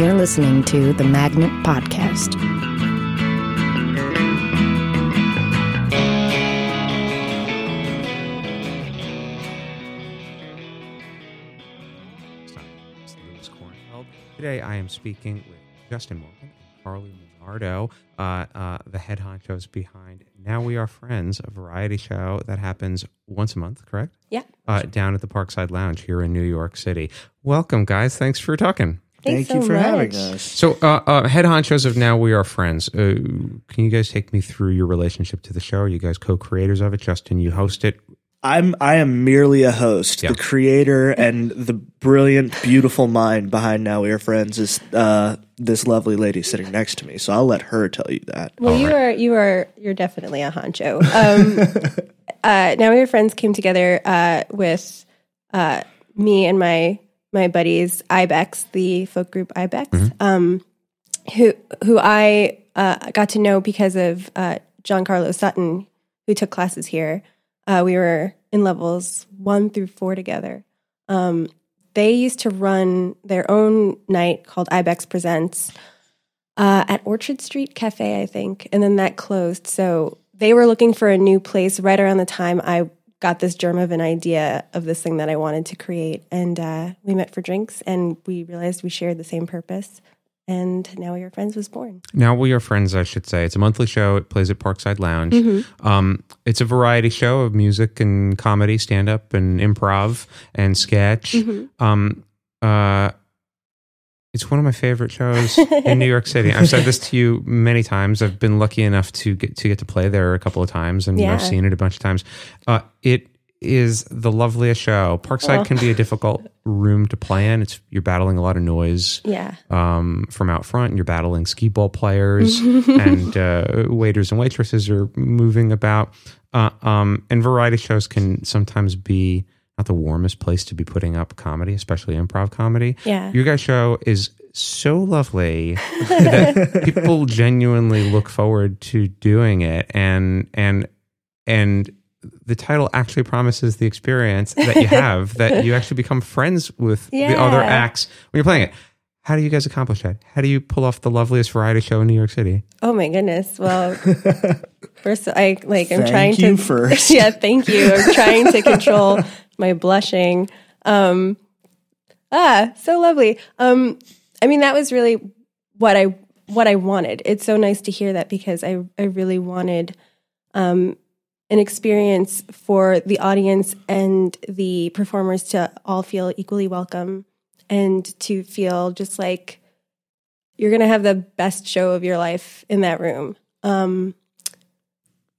You're listening to the Magnet Podcast. Today I am speaking with Justin Morgan and Carly Leonardo, uh, uh, the head honchos behind Now We Are Friends, a variety show that happens once a month, correct? Yeah. Uh, down at the Parkside Lounge here in New York City. Welcome, guys. Thanks for talking. Thanks Thank you so for having us. So, uh, uh, head honchos of Now We Are Friends. Uh, can you guys take me through your relationship to the show? Are you guys co-creators of it? Justin, you host it. I'm I am merely a host. Yeah. The creator and the brilliant, beautiful mind behind Now We Are Friends is uh, this lovely lady sitting next to me. So I'll let her tell you that. Well, you are you are you're definitely a honcho. Um, uh, now we're friends came together uh, with uh, me and my my buddies Ibex, the folk group Ibex, um, who who I uh, got to know because of uh, Carlos Sutton, who took classes here. Uh, we were in levels one through four together. Um, they used to run their own night called Ibex Presents uh, at Orchard Street Cafe, I think, and then that closed. So they were looking for a new place right around the time I got this germ of an idea of this thing that I wanted to create, and uh, we met for drinks, and we realized we shared the same purpose, and now we are friends was born. Now We Are Friends, I should say. It's a monthly show. It plays at Parkside Lounge. Um, it's a variety show of music and comedy, stand up and improv and sketch. Um, uh, it's one of my favorite shows in New York City. I've said this to you many times. I've been lucky enough to get to get to play there a couple of times, and Yeah. I've seen it a bunch of times. Uh, it is the loveliest show. Parkside Oh. can be a difficult room to play in. It's you're battling a lot of noise Yeah, um, from out front. and You're battling skee ball players and uh, waiters and waitresses are moving about. Uh, um, and variety shows can sometimes be not the warmest place to be putting up comedy, especially improv comedy. yeah. Your guys' show is so lovely that people genuinely look forward to doing it, and and and the title actually promises the experience that you have that you actually become friends with the other acts when you're playing it. How do you guys accomplish that? How do you pull off the loveliest variety show in New York City? Oh my goodness. Well, first I like I'm Thank trying you to first. yeah, thank you. I'm trying to control my blushing. Um ah, so lovely. Um I mean that was really what I what I wanted. It's so nice to hear that because I I really wanted um an experience for the audience and the performers to all feel equally welcome and to feel just like you're to have the best show of your life in that room. Um,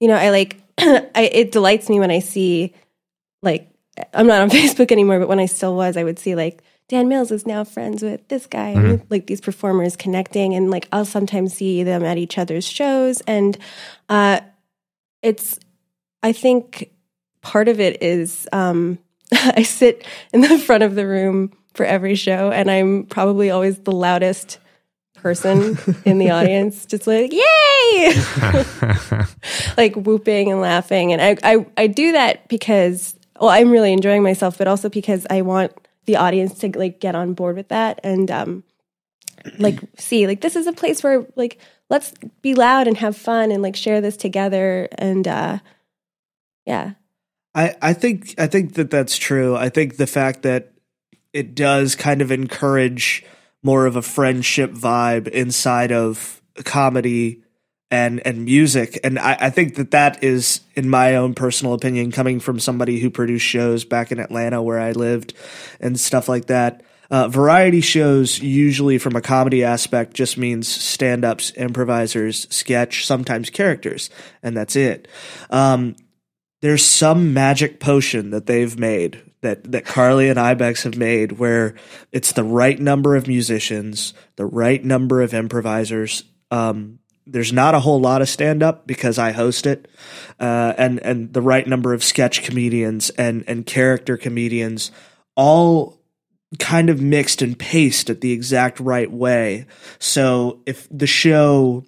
you know, I like, I, it delights me when I see, like, I'm not on Facebook anymore, but when I still was, I would see, like, Dan Mills is now friends with this guy, and like these performers connecting, and like I'll sometimes see them at each other's shows, and uh, it's, I think part of it is um, I sit in the front of the room for every show, and I'm probably always the loudest person in the audience, just like yay, like whooping and laughing. And I, I, I do that because well, I'm really enjoying myself, but also because I want the audience to like get on board with that and um, like see like this is a place where like let's be loud and have fun and like share this together and uh, yeah. I, I think I think that that's true. I think the fact that it does kind of encourage more of a friendship vibe inside of comedy and and music, and I, I think that that is, in my own personal opinion, coming from somebody who produced shows back in Atlanta where I lived and stuff like that. Uh, variety shows usually from a comedy aspect just means stand-ups, improvisers, sketch, sometimes characters, and that's it. Um, there's some magic potion that they've made that that Carly and Ibex have made where it's the right number of musicians, the right number of improvisers. Um, there's not a whole lot of stand up because I host it, uh, and and the right number of sketch comedians and and character comedians, all kind of mixed and paced at the exact right way. So if the show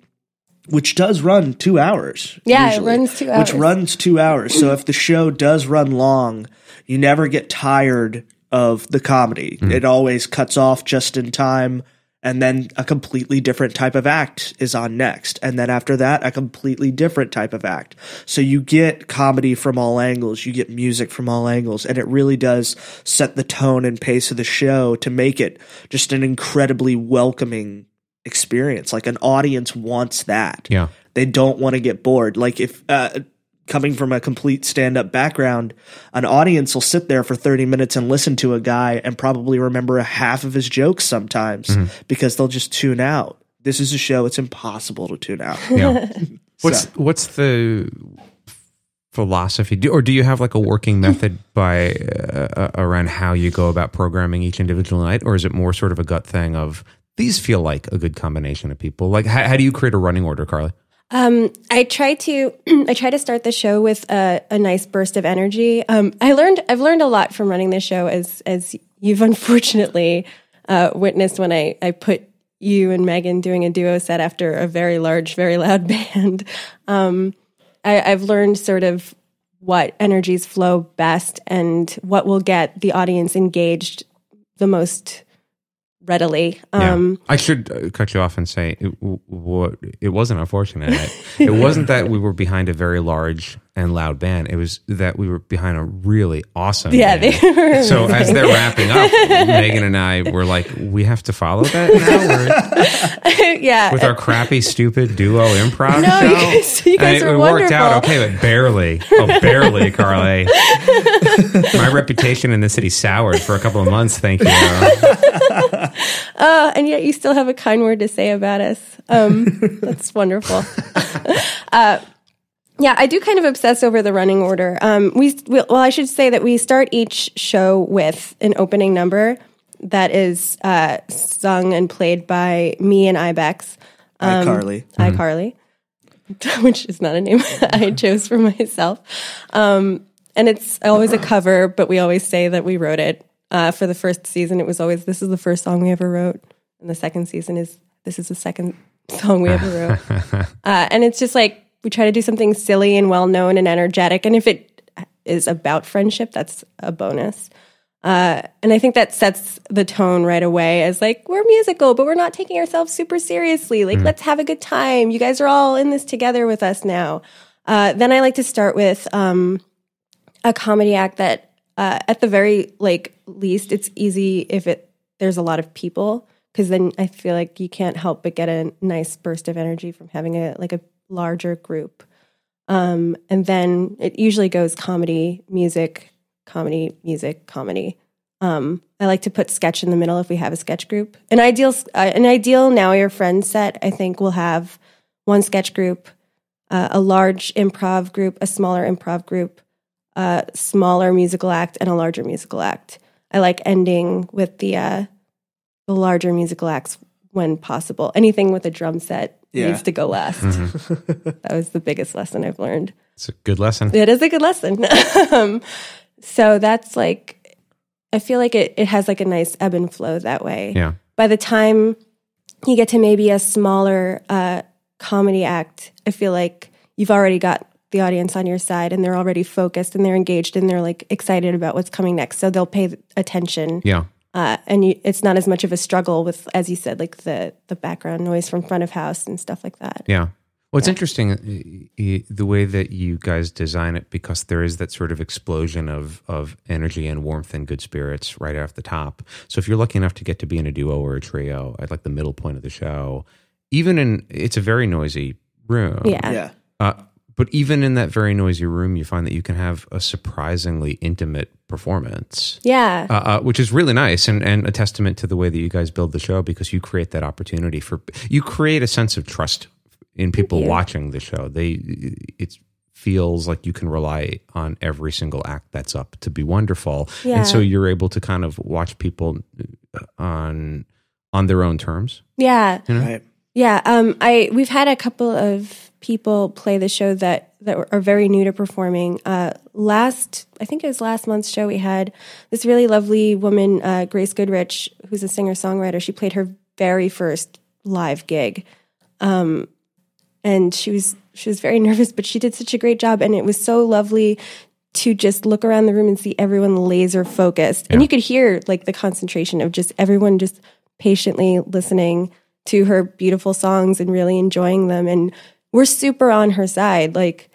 which does run two hours. Yeah, it runs two hours. Which runs two hours. So if the show does run long, you never get tired of the comedy. It always cuts off just in time and then a completely different type of act is on next. And then after that a completely different type of act. So you get comedy from all angles. You get music from all angles. And it really does set the tone and pace of the show to make it just an incredibly welcoming experience. Like an audience wants that. Yeah. they don't want to get bored. Like if uh, coming from a complete stand-up background an audience will sit there for 30 minutes and listen to a guy and probably remember a half of his jokes sometimes because they'll just tune out. This is a show it's impossible to tune out. Yeah. what's what's the philosophy? Do, or do you have like a working method by uh, uh, around how you go about programming each individual night? Or is it more sort of a gut thing of these feel like a good combination of people? Like how, how do you create a running order carly Um, I try to I try to start the show with a, a nice burst of energy. Um, I learned I've learned a lot from running this show as as you've unfortunately uh, witnessed when I I put you and Megan doing a duo set after a very large, very loud band. Um, I, I've learned sort of what energies flow best and what will get the audience engaged the most readily. Um, yeah. I should uh, cut you off and say it, w- what it wasn't unfortunate. it wasn't that we were behind a very large and loud band. It was that we were behind a really awesome. Yeah, band. they were So as they're wrapping up, Megan and I were like, we have to follow that now yeah. with our crappy, stupid duo improv No, show. you guys- you guys it, were it worked out okay, but barely. Oh, barely, Carly. My reputation in the city soured for a couple of months. Thank you. Uh, and yet you still have a kind word to say about us. Um, that's wonderful. uh, yeah, I do kind of obsess over the running order. Um, we, we, well, I should say that we start each show with an opening number that is uh, sung and played by me and Ibex. Hi, carly Hi, Carly, which is not a name I chose for myself. Um, and it's always a cover, but we always say that we wrote it. Uh, for the first season, it was always, this is the first song we ever wrote. And the second season is, this is the second song we ever wrote. uh, and it's just like, we try to do something silly and well known and energetic. And if it is about friendship, that's a bonus. Uh, and I think that sets the tone right away as like, we're musical, but we're not taking ourselves super seriously. Like, let's have a good time. You guys are all in this together with us now. Uh, then I like to start with um, a comedy act that, uh, at the very like least, it's easy if it there's a lot of people because then I feel like you can't help but get a nice burst of energy from having a like a larger group. Um, and then it usually goes comedy, music, comedy, music, comedy. Um, I like to put sketch in the middle if we have a sketch group. An ideal, uh, an ideal now we're friends set, I think, will have one sketch group, uh, a large improv group, a smaller improv group, a smaller musical act, and a larger musical act. I like ending with the uh, the larger musical acts when possible. Anything with a drum set Yeah. needs to go last. that was the biggest lesson I've learned. It's a good lesson. It is a good lesson. um, so that's like, I feel like it, it has like a nice ebb and flow that way. Yeah. By the time you get to maybe a smaller uh, comedy act, I feel like you've already got the audience on your side and they're already focused and they're engaged and they're like excited about what's coming next. So they'll pay attention. Yeah. Uh, and you, it's not as much of a struggle with, as you said, like the the background noise from front of house and stuff like that. Yeah. Well, it's interesting uh, uh, the way that you guys design it because there is that sort of explosion of of energy and warmth and good spirits right off the top. So if you're lucky enough to get to be in a duo or a trio at like the middle point of the show, even in it's a very noisy room. Yeah. yeah Uh, but even in that very noisy room, you find that you can have a surprisingly intimate performance. Yeah. uh, uh, which is really nice and, and a testament to the way that you guys build the show because you create that opportunity for you create a sense of trust in people watching the show. They it feels like you can rely on every single act that's up to be wonderful, Yeah. and so you're able to kind of watch people uh, on on their own terms. yeah. right Yeah, um, I we've had a couple of people play the show that that are very new to performing. Uh, last, I think it was last month's show, we had this really lovely woman, uh, Grace Goodrich, who's a singer songwriter. She played her very first live gig, um, and she was she was very nervous, but she did such a great job, and it was so lovely to just look around the room and see everyone laser focused, and you could hear like the concentration of just everyone just patiently listening to her beautiful songs and really enjoying them. And we're super on her side. Like,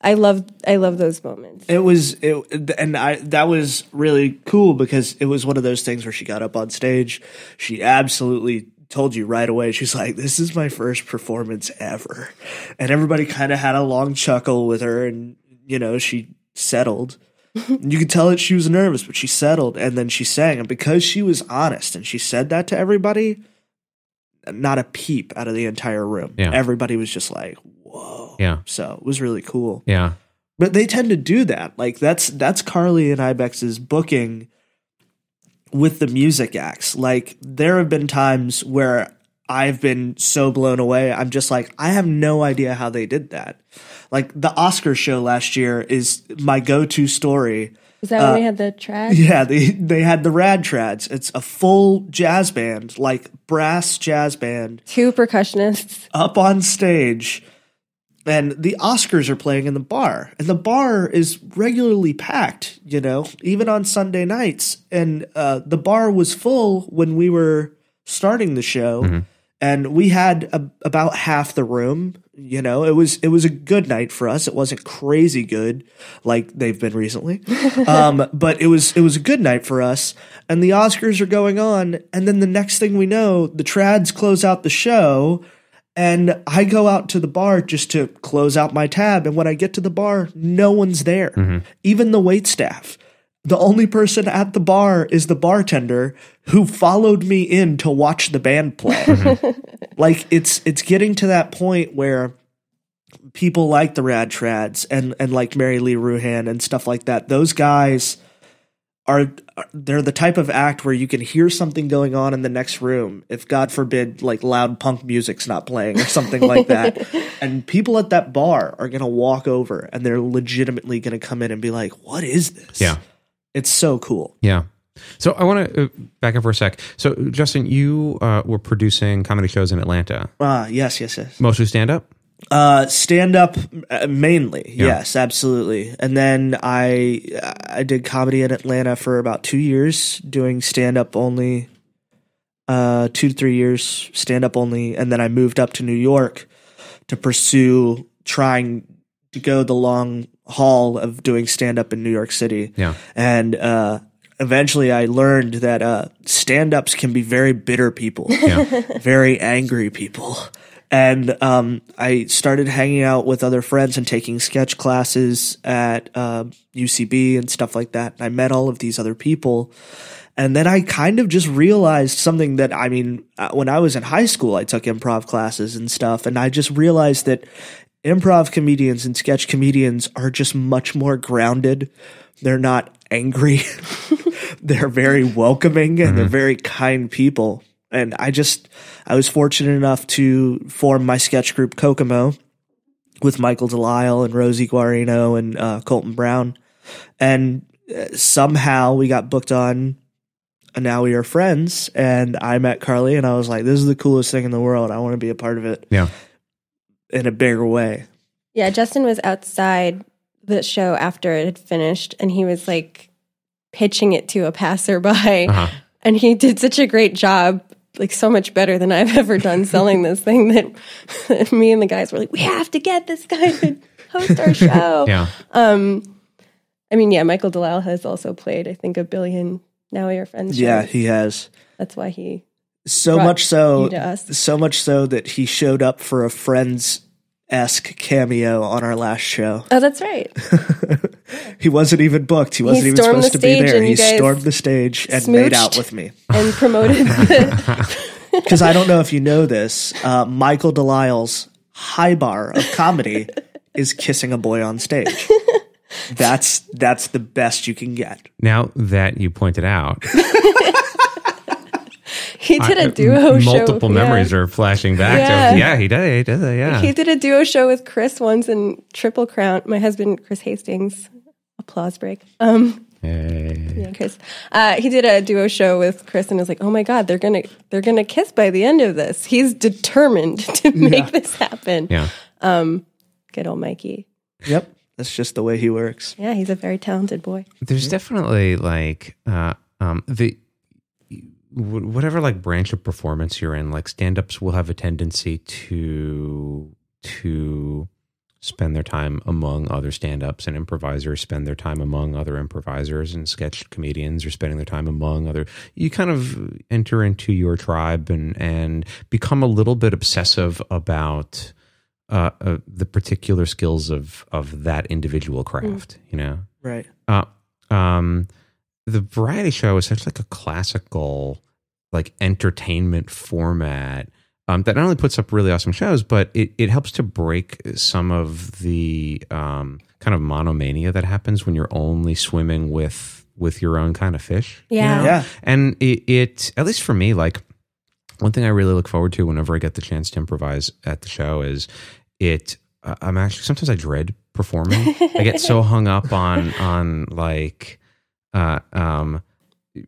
I love I love those moments. It was it, and I that was really cool because it was one of those things where she got up on stage, she absolutely told you right away. She's like, "This is my first performance ever," and everybody kind of had a long chuckle with her, and you know she settled. you could tell that she was nervous, but she settled, and then she sang, and because she was honest and she said that to everybody, not a peep out of the entire room. Yeah. Everybody was just like, "Whoa!" Yeah. So it was really cool. Yeah. But they tend to do that. Like that's that's Carly and Ibex's booking with the music acts. Like there have been times where I've been so blown away. I'm just like, I have no idea how they did that. Like the Oscar show last year is my go-to story. Is that when we had the track? Yeah, they they had the Rad Trads. It's a full jazz band, like brass jazz band. Two percussionists. up on stage. And the Oscars are playing in the bar. And the bar is regularly packed, you know, even on Sunday nights. And uh, the bar was full when we were starting the show. And we had a, about half the room, you know. It was it was a good night for us. It wasn't crazy good like they've been recently. um, but it was it was a good night for us and the Oscars are going on and then the next thing we know, the trads close out the show and I go out to the bar just to close out my tab. And when I get to the bar, no one's there, even the wait staff. The only person at the bar is the bartender who followed me in to watch the band play. Mm-hmm. like it's it's getting to that point where people like the Rad Trads and and like Mary Lee Ruhan and stuff like that. Those guys are are- they're the type of act where you can hear something going on in the next room if god forbid like loud punk music's not playing or something like that and people at that bar are going to walk over and they're legitimately going to come in and be like what is this Yeah. It's so cool Yeah. So I want to uh, back up for a sec. So Justin, you uh, were producing comedy shows in Atlanta, ah yes yes yes mostly stand up. Uh, stand up uh, mainly. Yes, absolutely. And then I I did comedy in Atlanta for about two years, doing stand up only. Uh, two to three years stand up only, and then I moved up to New York to pursue trying to go the long haul of doing stand up in New York City. Yeah. And uh, eventually, I learned that uh, stand ups can be very bitter people Yeah. very angry people. And um, I started hanging out with other friends and taking sketch classes at uh, UCB and stuff like that. And I met all of these other people. And then I kind of just realized something that, I mean, uh, when I was in high school, I took improv classes and stuff. And I just realized that improv comedians and sketch comedians are just much more grounded. They're not angry. they're very welcoming and they're very kind people. And I just, I was fortunate enough to form my sketch group Kokomo with Michael Delisle and Rosie Guarino and uh, Colton Brown. And uh, somehow we got booked on and now we are friends. And I met Carly and I was like, this is the coolest thing in the world. I want to be a part of it Yeah. In a bigger way. Yeah, Justin was outside the show after it had finished and he was like pitching it to a passerby. Uh-huh. And he did such a great job, like so much better than I've ever done selling this thing that, that me and the guys were like, we have to get this guy to host our show. Yeah. I mean, yeah, Michael Delisle has also played, I think, a billion Now We Are Friends. Yeah, he has. That's why he. So much so, you to us. so much so that he showed up for a Friends esque cameo on our last show. Oh, that's right. He wasn't even booked. He wasn't even supposed to be there. He stormed the stage and made out with me. And promoted. Because I don't know if you know this, uh, Michael Delisle's high bar of comedy is kissing a boy on stage. That's that's the best you can get. Now that you pointed out, He did I- a duo show. multiple yeah. memories are flashing back. Yeah. To, yeah, he did. He did. Yeah. He did a duo show with Chris once in Triple Crown. My husband, Chris Hastings. Applause break. Um, Hey. yeah, Chris. Uh, he did a duo show with Chris, and was like, "Oh my God, they're gonna they're gonna kiss by the end of this." He's determined to make this happen. Yeah. Good old Mikey. Yep, that's just the way he works. Yeah, he's a very talented boy. There's definitely like uh, um, the wh- whatever like branch of performance you're in, like stand-ups will have a tendency to to spend their time among other stand-ups and improvisers spend their time among other improvisers and sketch comedians are spending their time among other you kind of enter into your tribe and and become a little bit obsessive about uh, uh, the particular skills of of that individual craft you know Right. uh, um, the variety show is such like a classical like entertainment format um, that not only puts up really awesome shows, but it, it helps to break some of the um, kind of monomania that happens when you're only swimming with with your own kind of fish. you Yeah. know? Yeah. And it, it at least for me, like one thing I really look forward to whenever I get the chance to improvise at the show is it. uh, I'm actually sometimes I dread performing. I get so hung up on on like uh, um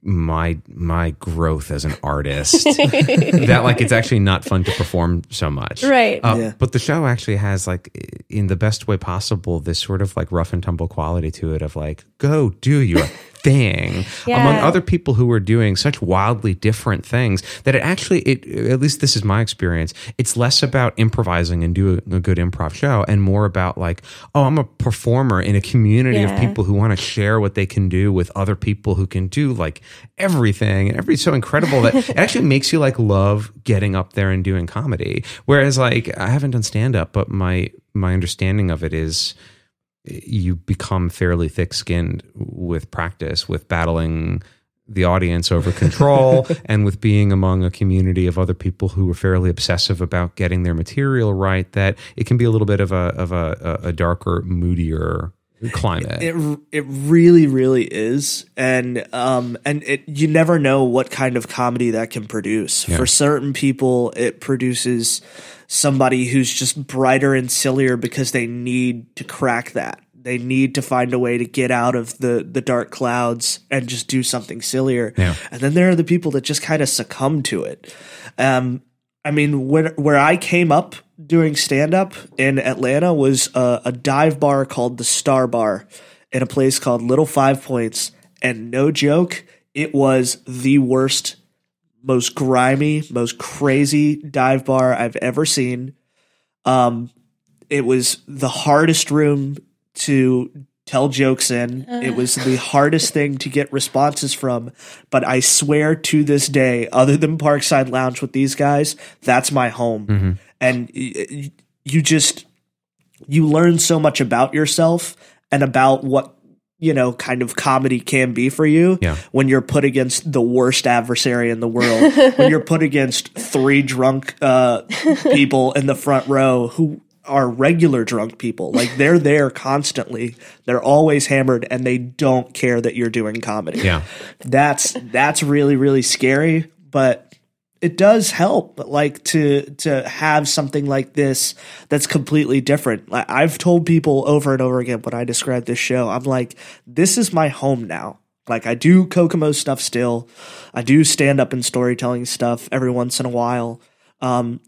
my my growth as an artist that like it's actually not fun to perform so much. Right. Uh, Yeah. But the show actually has like in the best way possible this sort of like rough and tumble quality to it of like go do your thing Yeah. among other people who are doing such wildly different things that it actually it at least this is my experience it's less about improvising and doing a good improv show and more about like oh i'm a performer in a community of people who want to share what they can do with other people who can do like everything and everything's so incredible that it actually makes you like love getting up there and doing comedy whereas like i haven't done stand up but my my understanding of it is you become fairly thick skinned with practice, with battling the audience over control, and with being among a community of other people who are fairly obsessive about getting their material right. That it can be a little bit of a of a, a darker, moodier climate. It it really really is, and um and it you never know what kind of comedy that can produce. Yeah. For certain people, it produces somebody who's just brighter and sillier because they need to crack that. They need to find a way to get out of the the dark clouds and just do something sillier. Yeah. And then there are the people that just kind of succumb to it. Um, I mean, where where I came up doing stand up in Atlanta was a, a dive bar called the Star Bar in a place called Little Five Points, and no joke, it was the worst, most grimy, most crazy dive bar I've ever seen. Um, it was the hardest room to tell jokes in. It was the hardest thing to get responses from. But I swear to this day, other than Parkside Lounge with these guys, that's my home. And y- y- you just you learn so much about yourself and about what you know kind of comedy can be for you Yeah. when you're put against the worst adversary in the world. When you're put against three drunk uh, people in the front row who are regular drunk people. Like they're there constantly. They're always hammered and they don't care that you're doing comedy. Yeah, that's that's really really scary but it does help like to to have something like this that's completely different. Like i've told people over and over again when i describe this show i'm like this is my home now. Like i do kokomo stuff still. I do stand up and storytelling stuff every once in a while. Um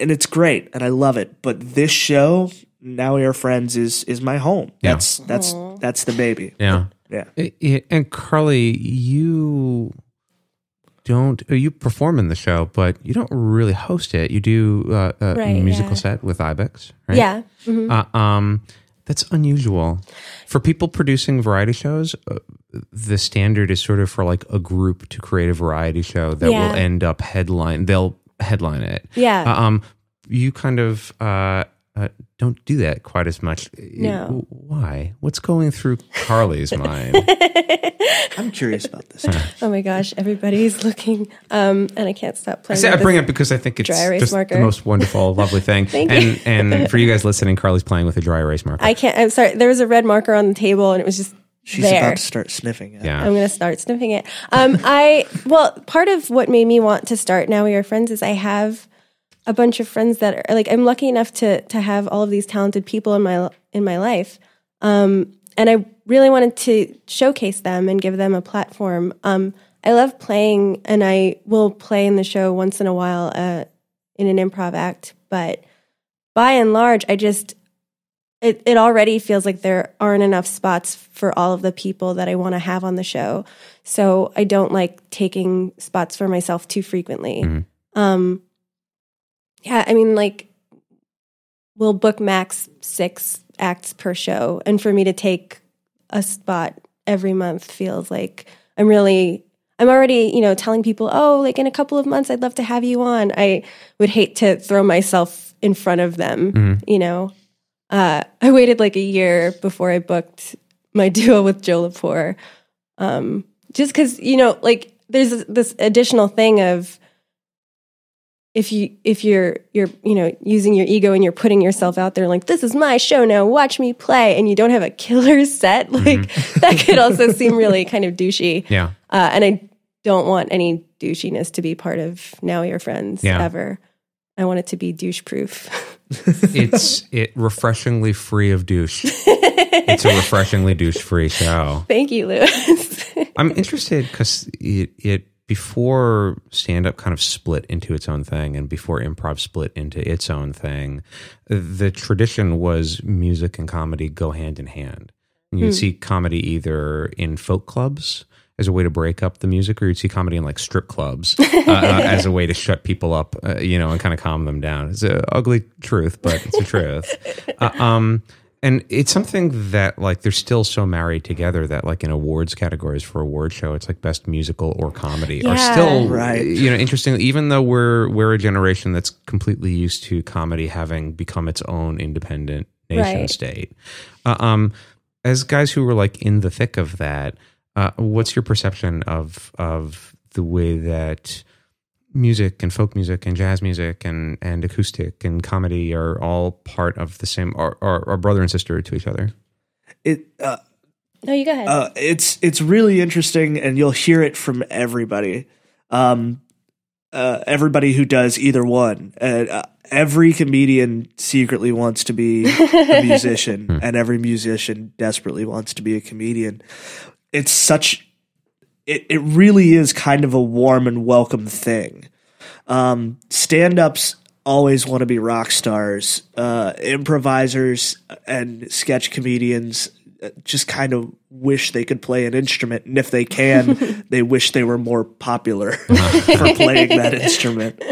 and it's great and i love it but this show now we are friends is is my home. Yeah. that's that's that's the baby. Yeah. yeah. I- I- and Carly, you don't uh, you perform in the show, but you don't really host it. You do uh, a Right, musical yeah. set with Ibex, right? Yeah. Mhm. Uh, um, that's unusual for people producing variety shows. Uh, the standard is sort of for like a group to create a variety show that Yeah. will end up headline. They'll headline it. Yeah. Uh, um, you kind of uh, uh, don't do that quite as much. No. Why? What's going through Carly's mind? i'm curious about this Oh my gosh, everybody's looking, um, and I can't stop playing. I playing. say I bring this. it because I think it's just marker. the most wonderful, lovely thing. Thank and you. and for you guys listening, Carly's playing with a dry erase marker. I can't. I'm sorry. There was a red marker on the table, and it was just she's there. about to start sniffing it. yeah. I'm going to start sniffing it. Um, I well, part of what made me want to start now we are friends is I have a bunch of friends that are like I'm lucky enough to to have all of these talented people in my in my life, um, and I really wanted to showcase them and give them a platform. Um, I love playing, and I will play in the show once in a while uh, in an improv act, but by and large, I just it, it already feels like there aren't enough spots for all of the people that I want to have on the show. So I don't like taking spots for myself too frequently. Um, yeah, I mean, like, we'll book max six acts per show. And for me to take a spot every month feels like I'm really, I'm already, you know, telling people, oh, like in a couple of months, I'd love to have you on. I would hate to throw myself in front of them, you know. Uh, I waited like a year before I booked my duo with Joe Lepore. Um, just because, you know, like there's this additional thing of, if you if you're you're you know using your ego and you're putting yourself out there like this is my show now watch me play and you don't have a killer set like that could also seem really kind of douchey Yeah. uh, and I don't want any douchiness to be part of now we're friends Yeah. ever I want it to be douche proof It's it refreshingly free of douche. it's a refreshingly douche free show. thank you Lewis I'm interested because it, it before stand up kind of split into its own thing and before improv split into its own thing, the tradition was music and comedy go hand in hand. And you'd see comedy either in folk clubs as a way to break up the music, or you'd see comedy in like strip clubs uh, uh, as a way to shut people up, uh, you know, and kind of calm them down. It's an ugly truth, but it's a truth. Uh, um, and it's something that like they're still so married together that like in awards categories for award show, it's like best musical or comedy are still Right. You know, interesting. Even though we're we're a generation that's completely used to comedy having become its own independent nation Right. state. Uh, um, as guys who were like in the thick of that, uh, what's your perception of of the way that music and folk music and jazz music and and acoustic and comedy are all part of the same are, are, are brother and sister to each other? It uh, no you go ahead uh, it's it's really interesting, and you'll hear it from everybody. Um, uh, everybody who does either one. Uh, uh, every comedian secretly wants to be a musician, and every musician desperately wants to be a comedian. It's such. It it really is kind of a warm and welcome thing. Um, Stand ups always want to be rock stars. Uh, improvisers and sketch comedians uh, just kind of wish they could play an instrument, and if they can, they wish they were more popular for playing that instrument.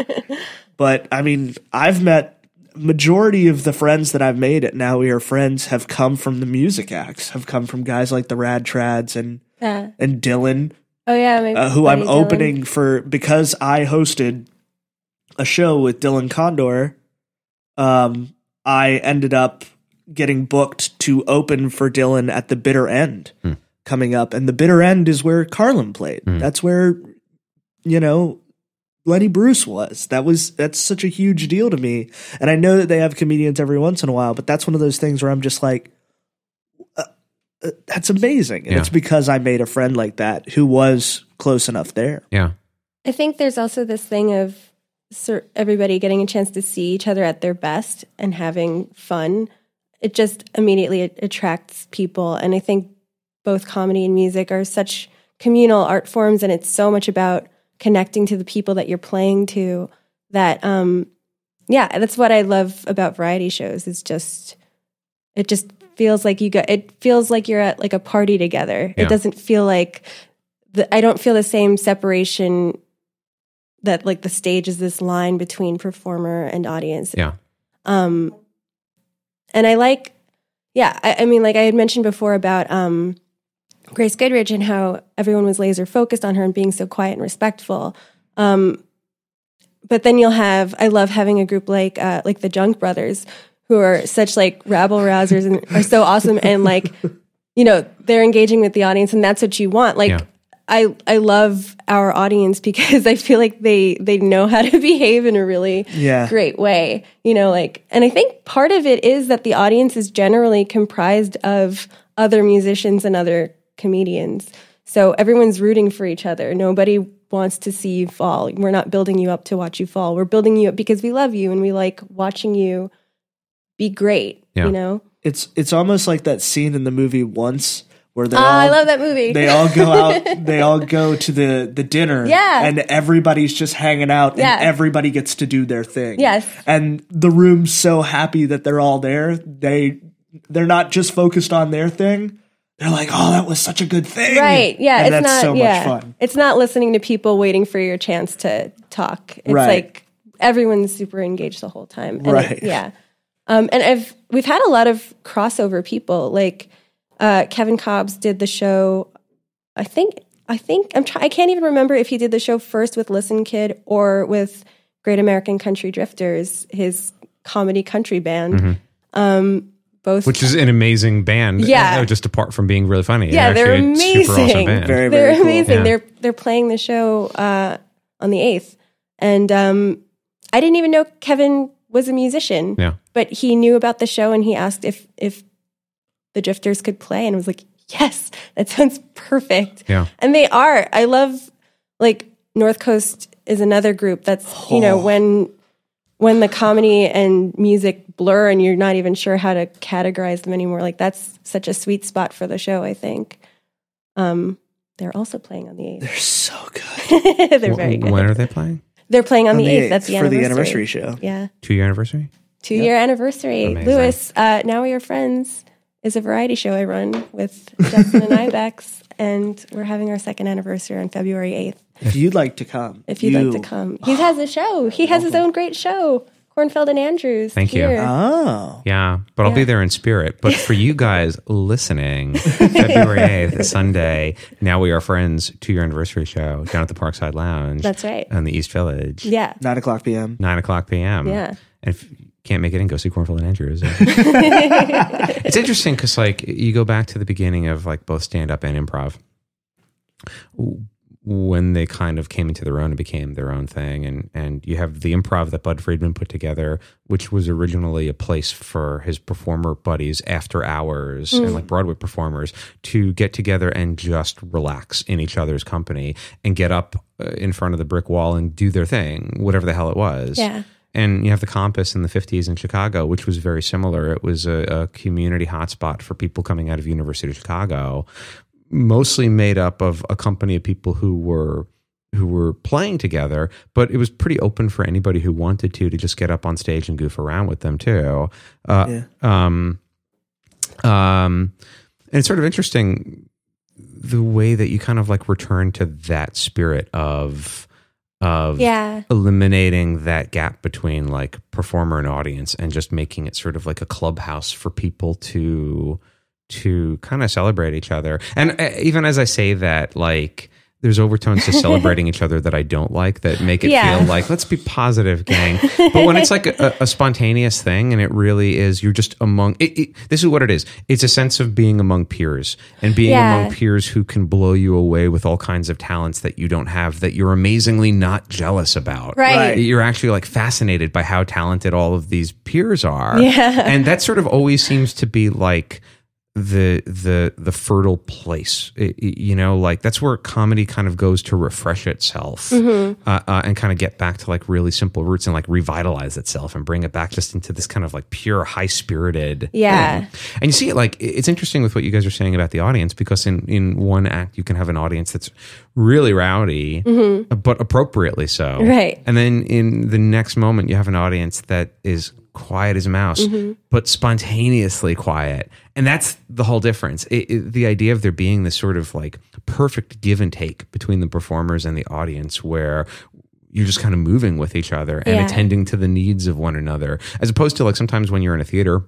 But I mean, I've met majority of the friends that I've made at Now We Are Friends have come from the music acts, have come from guys like the Rad Trads and Yeah. and Dylan, oh yeah my uh, who I'm Dylan. opening for because I hosted a show with Dylan Condor. Um, I ended up getting booked to open for Dylan at the bitter end coming up, and the bitter end is where Carlin played. That's where you know Lenny Bruce was. That was that's such a huge deal to me, and I know that they have comedians every once in a while, but that's one of those things where I'm just like. uh, That's amazing. And Yeah. it's because I made a friend like that who was close enough there. Yeah. I think there's also this thing of cer- everybody getting a chance to see each other at their best and having fun. It just immediately attracts people. And I think both comedy and music are such communal art forms, and it's so much about connecting to the people that you're playing to that, um, yeah, that's what I love about variety shows. Is just it just feels like you got it feels like you're at like a party together. Yeah. It doesn't feel like the, I don't feel the same separation that like the stage is this line between performer and audience. Yeah. Um, and I like, yeah, I, I mean, like I had mentioned before about um, Grace Goodrich and how everyone was laser focused on her and being so quiet and respectful. Um, but then you'll have, I love having a group like uh, like the Junk Brothers, who are such like rabble rousers and are so awesome and like, you know, they're engaging with the audience and that's what you want. Like. Yeah. I I love our audience because I feel like they they know how to behave in a really Yeah. great way. You know, like and I think part of it is that the audience is generally comprised of other musicians and other comedians. So everyone's rooting for each other. Nobody wants to see you fall. We're not building you up to watch you fall. We're building you up because we love you and we like watching you be great, Yeah. you know? It's it's almost like that scene in the movie Once where they Ah, all I love that movie. they all go out they all go to the the dinner Yeah. and everybody's just hanging out Yeah. and everybody gets to do their thing Yes. and the room's so happy that they're all there they they're not just focused on their thing. They're like, oh, that was such a good thing. Right. Yeah. And it's that's not so yeah. much fun. It's not listening to people waiting for your chance to talk. It's Right. like everyone's super engaged the whole time. And it- Right. yeah. Um, and I've we've had a lot of crossover people. Like uh, Kevin Cobbs did the show. I think I think I'm try- I can't even remember if he did the show first with Listen Kid or with Great American Country Drifters, his comedy country band. Um, both Mm-hmm. which is an amazing band. Yeah. just apart from being really funny. Yeah, they're Actually a super awesome amazing. band. Very, they're cool. amazing. Yeah. They're they're playing the show uh, on the eighth, and um, I didn't even know Kevin was a musician. Yeah. but he knew about the show, and he asked if if the Drifters could play, and was like, yes, that sounds perfect. Yeah. and they are. I love like North Coast is another group that's you know Oh. when when the comedy and music blur and you're not even sure how to categorize them anymore like that's such a sweet spot for the show i think um they're also playing on the 8th They're so good. they're very good When are they playing? They're playing on, the 8th 8th that's the for anniversary. the anniversary. show. yeah. Two year anniversary? two year anniversary. Amazing. lewis uh now we are friends is a variety show i run with justin and ibex and we're having our second anniversary on february 8th If you'd like to come, if you'd like to come. He has a show. He has his own great show cornfeld and andrews Thank you. Oh, Yeah, but I'll be there in spirit. But for you guys listening, February 8th, Sunday, Now We Are Friends, two year anniversary show down at the Parkside Lounge. That's right. On the East Village. yeah nine o'clock p.m. 9 o'clock p.m. Yeah. And if you can't make it in, go see Cornfield and Andrews. it's interesting because, like, you go back to the beginning of, like, both stand up and improv when they kind of came into their own and became their own thing. And, and you have the improv that Bud Friedman put together, which was originally a place for his performer buddies after hours and like Broadway performers to get together and just relax in each other's company and get up uh, in front of the brick wall and do their thing, whatever the hell it was. Yeah. And you have the Compass in the 50s in Chicago, which was very similar. It was a, a community hotspot for people coming out of University of Chicago, mostly made up of a company of people who were who were playing together, but it was pretty open for anybody who wanted to to just get up on stage and goof around with them too. Uh, Yeah. um, um, and it's sort of interesting the way that you kind of like return to that spirit of of yeah eliminating that gap between like performer and audience and just making it sort of like a clubhouse for people to to kind of celebrate each other and uh, even as i say that like there's overtones to celebrating each other that I don't like that make it Yeah. feel like let's be positive, gang. But when it's like a, a spontaneous thing and it really is, you're just among. It, it, this is what it is. It's a sense of being among peers and being Yeah. among peers who can blow you away with all kinds of talents that you don't have that you're amazingly not jealous about. Right. Right. You're actually like fascinated by how talented all of these peers are. Yeah. And that sort of always seems to be like the the the fertile place I- I- you know like that's where comedy kind of goes to refresh itself Mm-hmm. uh, uh, and kind of get back to like really simple roots and like revitalize itself and bring it back just into this kind of like pure high spirited Yeah. and you see it like it's interesting with what you guys are saying about the audience because in in one act you can have an audience that's really rowdy but appropriately so Mm-hmm. Right. and then in the next moment you have an audience that is quiet as a mouse Mm-hmm. but spontaneously quiet and that's the whole difference it, it- the idea of there being this sort of like perfect give and take between the performers and the audience where you're just kind of moving with each other and Yeah. attending to the needs of one another as opposed to like sometimes when you're in a theater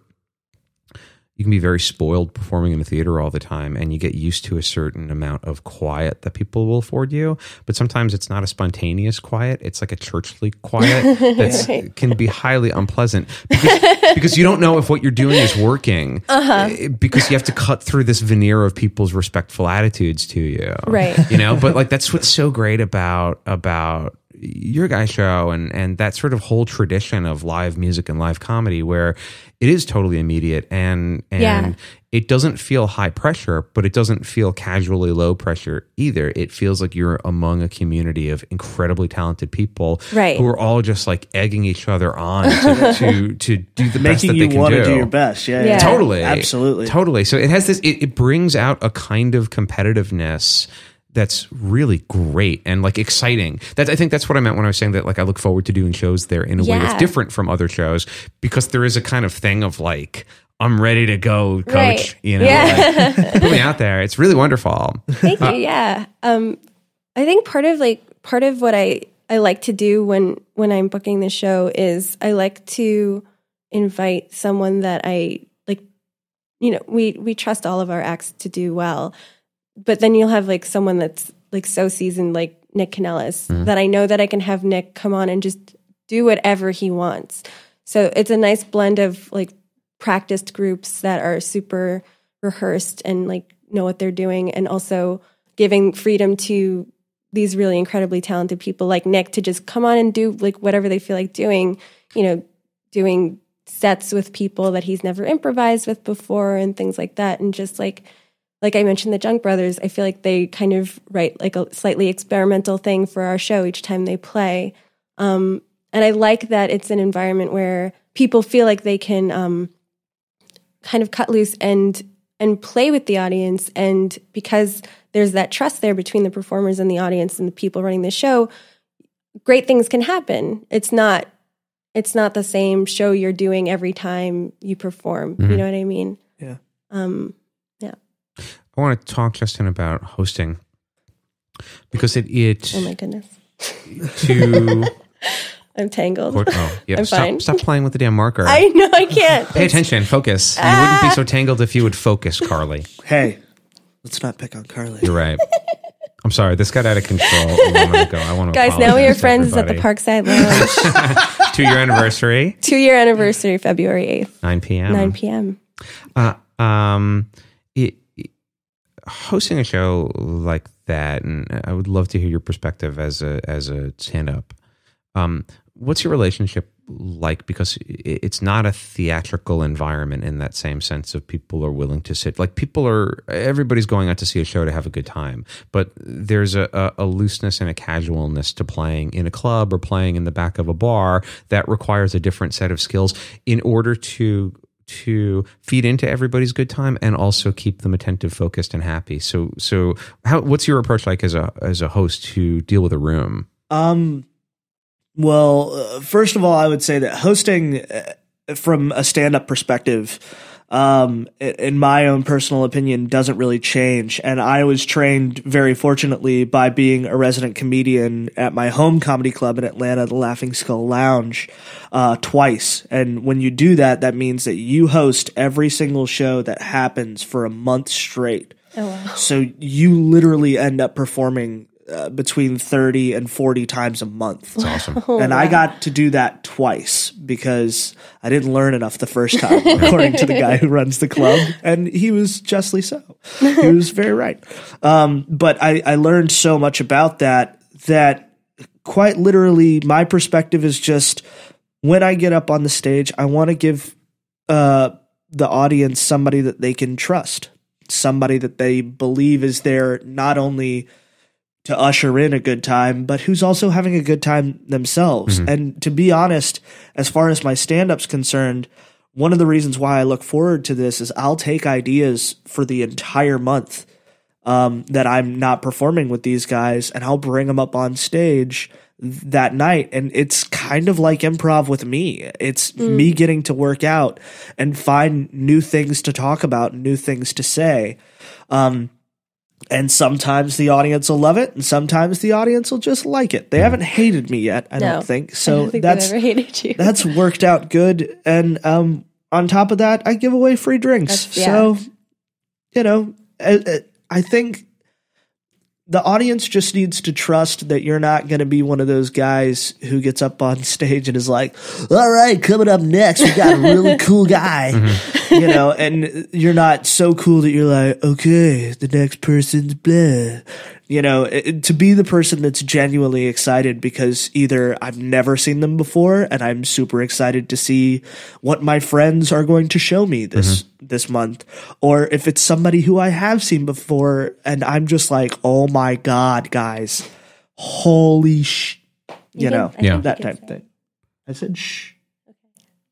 you can be very spoiled performing in a theater all the time and you get used to a certain amount of quiet that people will afford you but sometimes it's not a spontaneous quiet it's like a churchly quiet that can be highly unpleasant because, because you don't know if what you're doing is working uh-huh. because you have to cut through this veneer of people's respectful attitudes to you Right. you know but like that's what's so great about about your guys show and and that sort of whole tradition of live music and live comedy where it is totally immediate and and Yeah. it doesn't feel high pressure but it doesn't feel casually low pressure either it feels like you're among a community of incredibly talented people Right. who are all just like egging each other on to to, to do the best that Making they you can want do to do your best. Yeah. Yeah. totally Absolutely. totally so it has this it, it brings out a kind of competitiveness that's really great and like exciting that i think that's what i meant when i was saying that like i look forward to doing shows there in a way that's different from other shows because there is a kind of thing of like I'm ready to go, coach. Right. You know, Yeah. like, put me out there. It's really wonderful. Thank you. Yeah. Um, I think part of like part of what I I like to do when when I'm booking the show is I like to invite someone that I like. You know, we we trust all of our acts to do well, but then you'll have like someone that's like so seasoned, like Nick Canellis, mm-hmm. that I know that I can have Nick come on and just do whatever he wants. So it's a nice blend of like practiced groups that are super rehearsed and like know what they're doing and also giving freedom to these really incredibly talented people like Nick to just come on and do like whatever they feel like doing, you know, doing sets with people that he's never improvised with before and things like that and just like like I mentioned the Junk Brothers, I feel like they kind of write like a slightly experimental thing for our show each time they play. Um, and I like that it's an environment where people feel like they can um, kind of cut loose and and play with the audience. And because there's that trust there between the performers and the audience and the people running the show, great things can happen. It's not it's not the same show you're doing every time you perform. You know what I mean? Yeah. Um, yeah. I want to talk, Justin, about hosting because it it Oh my goodness. to I'm tangled. oh yeah I'm stop fine. stop playing with the damn marker. I know I can't. Pay attention, focus. You wouldn't be so tangled if you would focus, Carly. Hey, let's not pick on Carly. You're right. I'm sorry. This got out of control a moment ago. I want to Guys, now we are apologize friends at the. Parkside Lounge. Two year anniversary, Two year anniversary, February 8th, 9 p.m. 9 p.m. Uh, um, it, it- hosting a show like that, and I would love to hear your perspective as a as a stand up. Um, what's your relationship like? Because it's not a theatrical environment in that same sense of people are willing to sit. Like people are, everybody's going out to see a show to have a good time, but there's a, a, a looseness and a casualness to playing in a club or playing in the back of a bar that requires a different set of skills in order to to feed into everybody's good time and also keep them attentive, focused, and happy. So, so how? What's your approach like as a as a host to deal with a room? Um, well, uh, first of all, I would say that hosting uh, from a stand up perspective, um, in my own personal opinion, doesn't really change. And I was trained very fortunately by being a resident comedian at my home comedy club in Atlanta, the Laughing Skull Lounge, uh, twice. And when you do that, that means that you host every single show that happens for a month straight. Oh, wow. So you literally end up performing uh, between 30 and 40 times a month. It's awesome. and I got to do that twice because I didn't learn enough the first time, according to the guy who runs the club. And he was justly so. He was very right. Um, but I, I learned so much about that that quite literally my perspective is just when I get up on the stage, I want to give uh, the audience somebody that they can trust, somebody that they believe is there not only to usher in a good time, but who's also having a good time themselves. And to be honest, as far as my stand up's concerned, one of the reasons why I look forward to this is I'll take ideas for the entire month um, that I'm not performing with these guys, and I'll bring them up on stage that night. And it's kind of like improv with me. It's me getting to work out and find new things to talk about, new things to say. Um, and sometimes the audience will love it, and sometimes the audience will just like it. They haven't hated me yet, I No. don't think. I So don't think that's ever hated you. that's worked out good. And um, on top of that, I give away free drinks. Yeah. So, you know, I, I- I think the audience just needs to trust that you're not going to be one of those guys who gets up on stage and is like, all right, coming up next, we got a really cool guy, you know, and you're not so cool that you're like, okay, the next person's blah. You know, it- to be the person that's genuinely excited because either I've never seen them before and I'm super excited to see what my friends are going to show me this mm-hmm. this month, or if it's somebody who I have seen before and I'm just like, oh my god, guys, holy sh, you, can- know, I Yeah. that you type of say. thing. I said shh.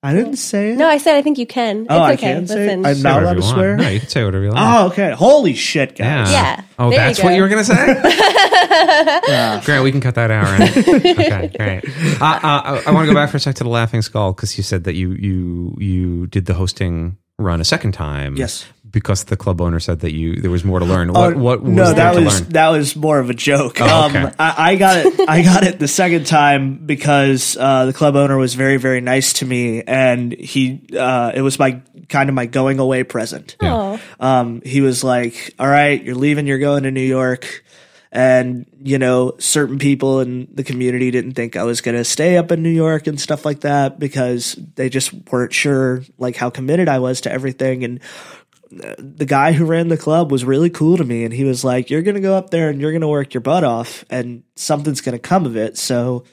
I didn't say it. No, I said I think you can. Oh, I it's okay. can say it? I'm not whatever allowed to want. swear? No, you can say whatever you want. Oh, okay. Holy shit, guys. Yeah. Oh, There you that's what go. you were gonna say. Grant, we can cut that out. Right? okay, great. Uh, uh, I, I want to go back for a sec to the Laughing Skull because you said that you you you did the hosting run a second time. Yes. Because the club owner said that you there was more to learn. Oh, What what was no, that was learn? that was more of a joke. Oh, okay. um, I, I got it. I got it the second time because uh, the club owner was very, very nice to me, and he uh, it was my kind of my going away present. Oh, Um, he was like, "All right, you're leaving. You're going to New York." And you know, certain people in the community didn't think I was going to stay up in New York and stuff like that because they just weren't sure like how committed I was to everything. And the guy who ran the club was really cool to me and he was like you're going to go up there and you're going to work your butt off and something's going to come of it so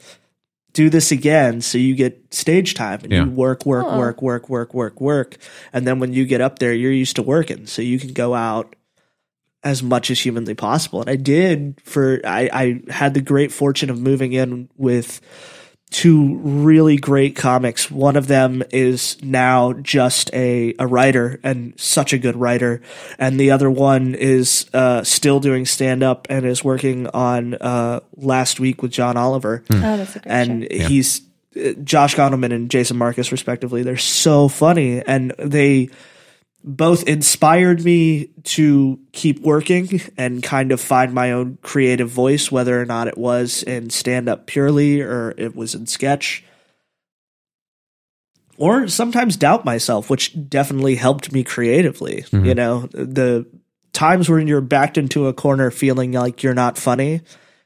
do this again so you get stage time and Yeah. you work work work work work work work and then when you get up there you're used to working so you can go out as much as humanly possible and i did for i, I had the great fortune of moving in with two really great comics. One of them is now just a, a writer and such a good writer. And the other one is uh, still doing stand up and is working on uh, Last Week with John Oliver. oh, that's a great And show. he's uh, Josh Gondelman and Jason Marcus, respectively. They're so funny. And they both inspired me to keep working and kind of find my own creative voice, whether or not it was in stand up purely or it was in sketch. Or sometimes doubt myself, which definitely helped me creatively. Mm-hmm. You know, the times when you're backed into a corner feeling like you're not funny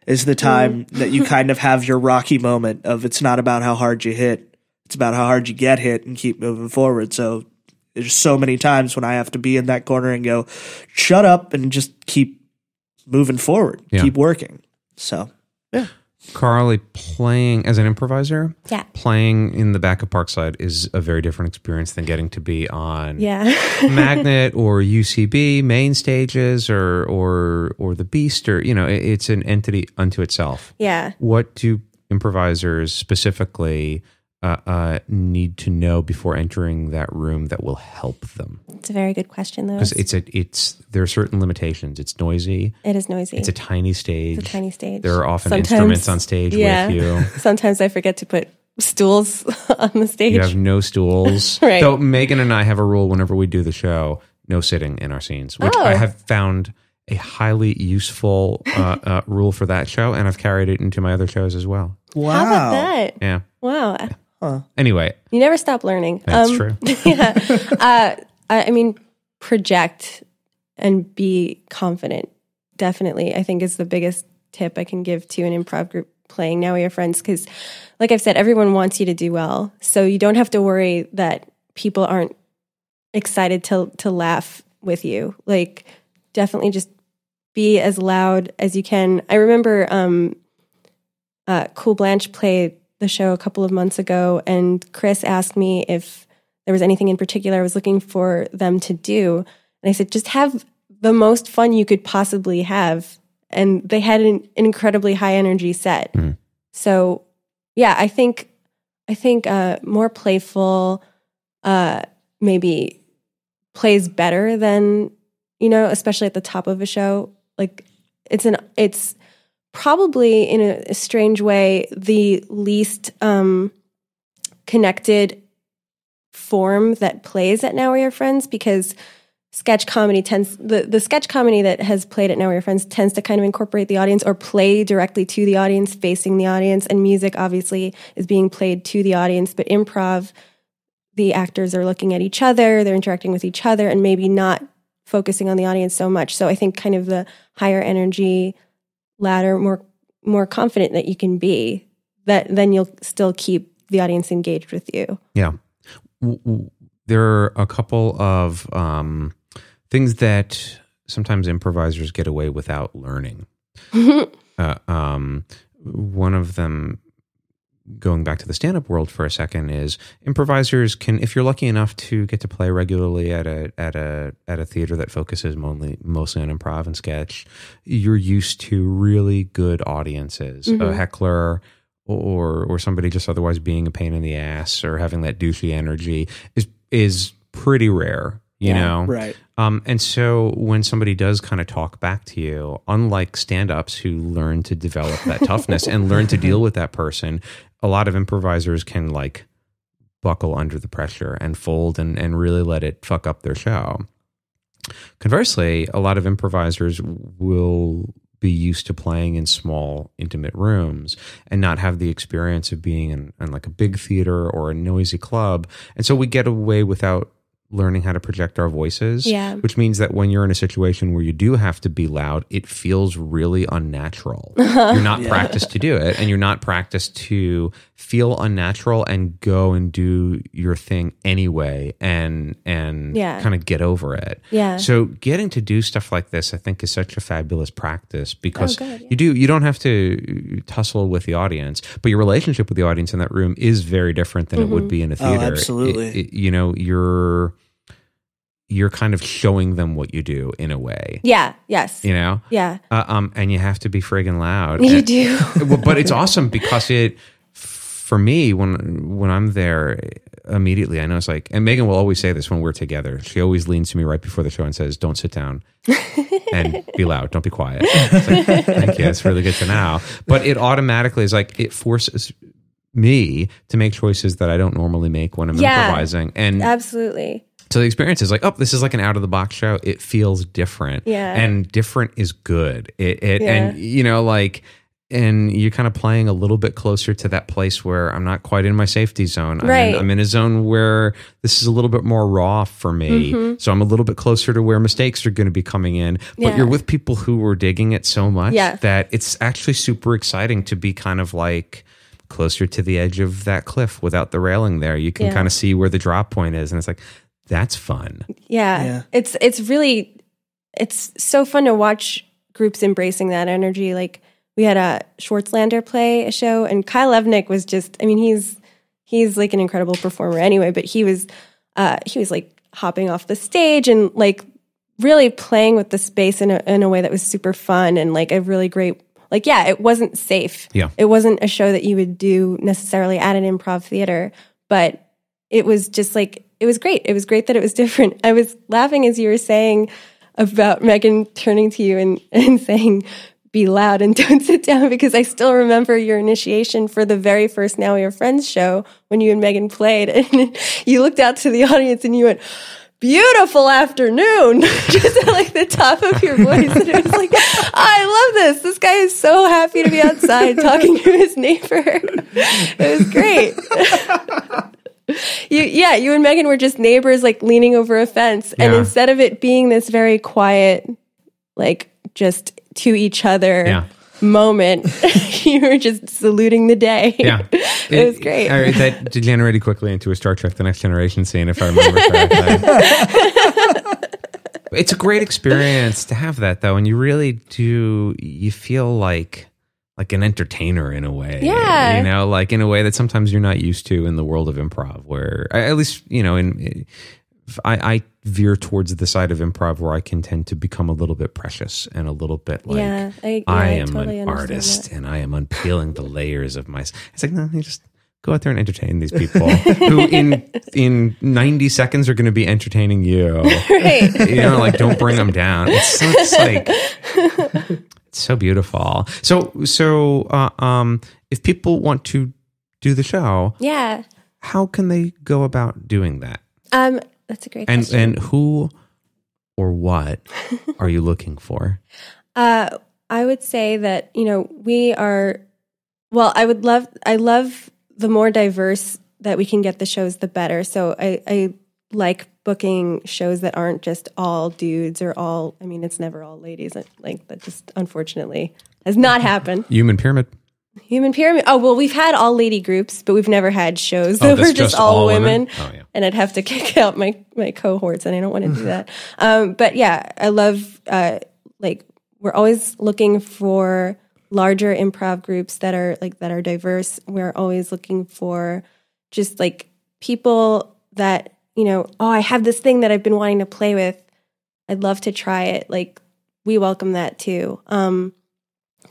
is the mm-hmm. time that you kind of have your rocky moment of it's not about how hard you hit, it's about how hard you get hit and keep moving forward. So there's so many times when I have to be in that corner and go, shut up and just keep moving forward, Yeah. keep working. So yeah. Carly playing as an improviser. Yeah. Playing in the back of Parkside is a very different experience than getting to be on Yeah. Magnet or UCB main stages or or or the Beast or you know it- it's an entity unto itself. yeah. What do improvisers specifically uh, uh, need to know before entering that room that will help them? It's a very good question, though. Because it's a it's there are certain limitations. It's noisy. It is noisy. It's a tiny stage. It's a tiny stage. There are often Sometimes- instruments on stage yeah. with you. Sometimes I forget to put stools on the stage. You have no stools. Right. Though Megan and I have a rule whenever we do the show: no sitting in our scenes, which Oh. I have found a highly useful uh, uh, rule for that show, and I've carried it into my other shows as well. wow. How about that? Yeah. Wow. Anyway, You never stop learning. that's Um, true. yeah. Uh, I I mean, project and be confident. Definitely, I think is the biggest tip I can give to an improv group playing Now We Are Friends. Because, like I've said, everyone wants you to do well, so you don't have to worry that people aren't excited to to laugh with you. Like, definitely just be as loud as you can. I remember um, uh, Cool Blanche played the show a couple of months ago, and Chris asked me if there was anything in particular I was looking for them to do. And I said, just have the most fun you could possibly have. And they had an, incredibly high energy set. Mhm. So, yeah, I think I think uh, more playful, uh, maybe plays better than you know, especially at the top of a show. Like it's an it's probably in a, a strange way the least um, connected form that plays at Now We Are Friends because sketch comedy tends the, the sketch comedy that has played at Now We Are Friends tends to kind of incorporate the audience or play directly to the audience, facing the audience, and music obviously is being played to the audience, but improv the actors are looking at each other, they're interacting with each other, and maybe not focusing on the audience so much. So I think kind of the higher energy, louder, more more confident that you can be, that then you'll still keep the audience engaged with you. Yeah. There are a couple of um, things that sometimes improvisers get away without learning. uh, um, one of them, going back to the stand up world for a second, is improvisers can, if you're lucky enough to get to play regularly at a at a at a theater that focuses mostly mostly on improv and sketch, you're used to really good audiences. A heckler or or somebody just otherwise being a pain in the ass or having that douchey energy is is pretty rare, you Yeah. know. Right. Um, and so when somebody does kind of talk back to you, unlike stand ups who learn to develop that toughness and learn to deal with that person, a lot of improvisers can like buckle under the pressure and fold and, and really let it fuck up their show. Conversely, a lot of improvisers will be used to playing in small, intimate rooms and not have the experience of being in, in like a big theater or a noisy club. And so we get away without learning how to project our voices. Yeah. Which means that when you're in a situation where you do have to be loud, it feels really unnatural. you're not practiced to do it, and you're not practiced to feel unnatural and go and do your thing anyway and and Yeah. kind of get over it. Yeah. So getting to do stuff like this, I think, is such a fabulous practice because Oh, good, yeah. you do you don't have to tussle with the audience, but your relationship with the audience in that room is very different than it Mm-hmm. would be in a Oh, theater. absolutely. It- it- you know, you're you're kind of showing them what you do in a way. Yeah. Yes. You know, Yeah. uh, um, and you have to be friggin' loud. You And- do. but it's awesome because it for me when when I'm there immediately I know it's like and Megan will always say this when we're together. She always leans to me right before the show and says, "Don't sit down and be loud. Don't be quiet." Like, Thank you. It's really good to know. But it automatically is like it forces me to make choices that I don't normally make when I'm Yeah. improvising. And Absolutely. So the experience is like, oh, this is like an out of the box show. It feels different. Yeah. And different is good. It, it Yeah. and you know, like and you're kind of playing a little bit closer to that place where I'm not quite in my safety zone. I'm, Right. in, I'm in a zone where this is a little bit more raw for me. Mm-hmm. So I'm a little bit closer to where mistakes are going to be coming in. But Yeah. you're with people who are digging it so much Yeah. that it's actually super exciting to be kind of like closer to the edge of that cliff without the railing there. You can Yeah. kind of see where the drop point is. And it's like, that's fun. Yeah. Yeah. It's it's really it's so fun to watch groups embracing that energy. Like we had a Schwartzlander play a show and Kyle Levnick was just I mean he's he's like an incredible performer anyway, but he was uh he was like hopping off the stage and like really playing with the space in a in a way that was super fun and like a really great like yeah, it wasn't safe. Yeah. It wasn't a show that you would do necessarily at an improv theater, but it was just like it was great. It was great that it was different. I was laughing as you were saying about Megan turning to you and, and saying, be loud and don't sit down because I still remember your initiation for the very first Now Are Friends show when you and Megan played and you looked out to the audience and you went, Beautiful afternoon, just at like the top of your voice. And it was like, I love this. This guy is so happy to be outside talking to his neighbor. It was great. You, yeah, you and Megan were just neighbors, like leaning over a fence. And Yeah. instead of it being this very quiet, like just to each other Yeah. moment, you were just saluting the day. Yeah. it, was great. all right, that degenerated quickly into a Star Trek The Next Generation scene, if I remember correctly. it's a great experience to have that, though. And you really do, you feel like. Like an entertainer in a way, Yeah. You know, like in a way that sometimes you're not used to in the world of improv. Where, at least, you know, in eh, I, I veer towards the side of improv where I can tend to become a little bit precious and a little bit like Yeah, I- yeah, I I am totally an artist that. and I am unpeeling the layers of my. It's like no, you just go out there and entertain these people who in in ninety seconds are going to be entertaining you. right. You know, like don't bring them down. It's, it's like so beautiful. So so uh, um, if people want to do the show, Yeah. how can they go about doing that? Um, that's a great And question. and who or what are you looking for? Uh, I would say that you know we are. Well, I would love. I love the more diverse that we can get the shows, the better. So I, I like booking shows that aren't just all dudes or all. I mean, it's never all ladies. Like that, just unfortunately has not happened. Human pyramid. Human pyramid. Oh well, we've had all lady groups, but we've never had shows Oh, that that's were just, just all, all women. women? Oh, yeah. And I'd have to kick out my my cohorts, and I don't want to do that. Um, but yeah, I love uh, like we're always looking for larger improv groups that are like that are diverse. We're always looking for just like people that you know. Oh, I have this thing that I've been wanting to play with. I'd love to try it. Like we welcome that too. Um,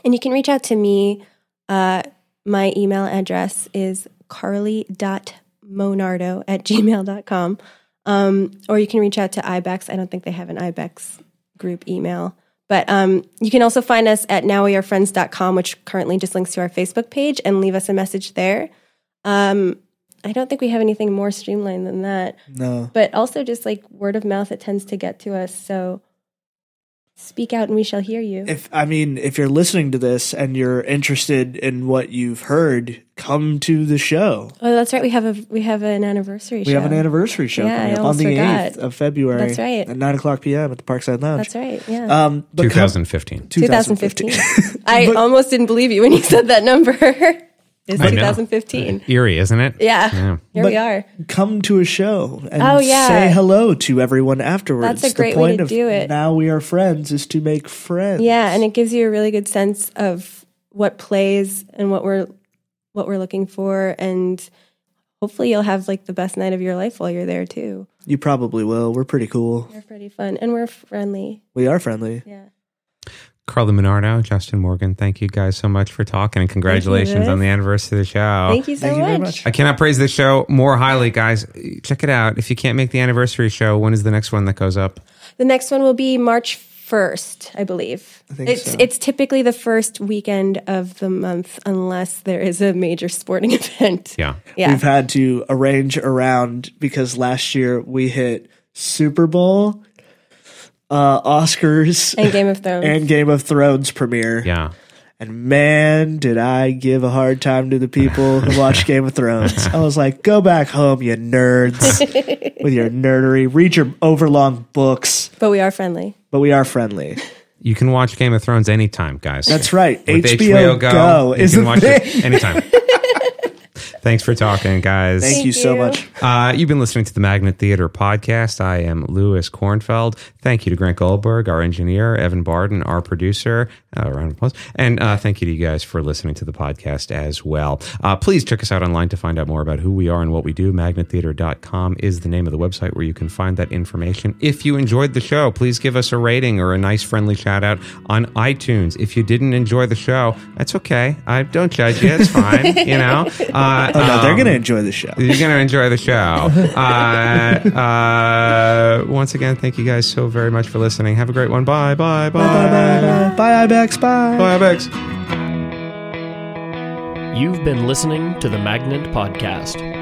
and you can reach out to me. Uh, my email address is carly.monardo at gmail.com. Um, or you can reach out to IBEX. I don't think they have an IBEX group email. But um, you can also find us at nowwearefriends.com, which currently just links to our Facebook page, and leave us a message there. Um, I don't think we have anything more streamlined than that. No. But also just like word of mouth, it tends to get to us. So speak out and we shall hear you. If I mean, if you're listening to this and you're interested in what you've heard, come to the show. oh, that's right. We have a we have an anniversary show. We show. have an anniversary show Yeah, coming I up on almost the forgot. eighth of February. That's right. At nine o'clock p.m. at the Parkside Lounge. That's right. Yeah. Um, but come- 2015. 2015. I almost didn't believe you when you said that number. it's 2015. Uh, eerie, isn't it? Yeah. Yeah. Here But we are. come to a show and Oh, yeah. say hello to everyone afterwards. That's a great the way point to of do it. Now we are friends is to make friends. Yeah, and it gives you a really good sense of what plays and what we're what we're looking for and hopefully you'll have like the best night of your life while you're there too. you probably will. We're pretty cool. They're pretty fun and we're friendly. We are friendly. Yeah. Carly Monardo, Justin Morgan, thank you guys so much for talking and congratulations on the anniversary of the show. Thank you so Thank you much. very much. I cannot praise this show more highly, guys. Check it out. If you can't make the anniversary show, when is the next one that goes up? The next one will be March 1st, I believe. I think it's so. it's typically the first weekend of the month unless there is a major sporting event. Yeah. Yeah. We've had to arrange around because last year we hit Super Bowl, uh, Oscars, and Game of Thrones. and Game of Thrones premiere. Yeah. And man, did I give a hard time to the people who watch Game of Thrones. I was like, go back home, you nerds, with your nerdery. Read your overlong books, but we are friendly. but we are friendly. You can watch Game of Thrones anytime, guys. That's right. With HBO, Go, you is can the watch thing. it anytime. Thanks for talking, guys. Thank, you so much. Uh, you've been listening to the Magnet Theater podcast. I am Louis Kornfeld. Thank you to Grant Goldberg, our engineer, Evan Barden, our producer. Uh, round of applause. And uh, thank you to you guys for listening to the podcast as well. Uh, please check us out online to find out more about who we are and what we do. Magnettheater.com is the name of the website where you can find that information. If you enjoyed the show, please give us a rating or a nice friendly shout out on iTunes. If you didn't enjoy the show, that's okay. I don't judge you. It's fine. you know. Oh, no, they're um, going to enjoy the show. you're going to enjoy the show. Uh, uh, once again, thank you guys so very much for listening. Have a great one. Bye, bye, bye. Bye, bye, bye. Bye, Ibex. Bye. Bye, Bex. You've been listening to the Magnet Podcast.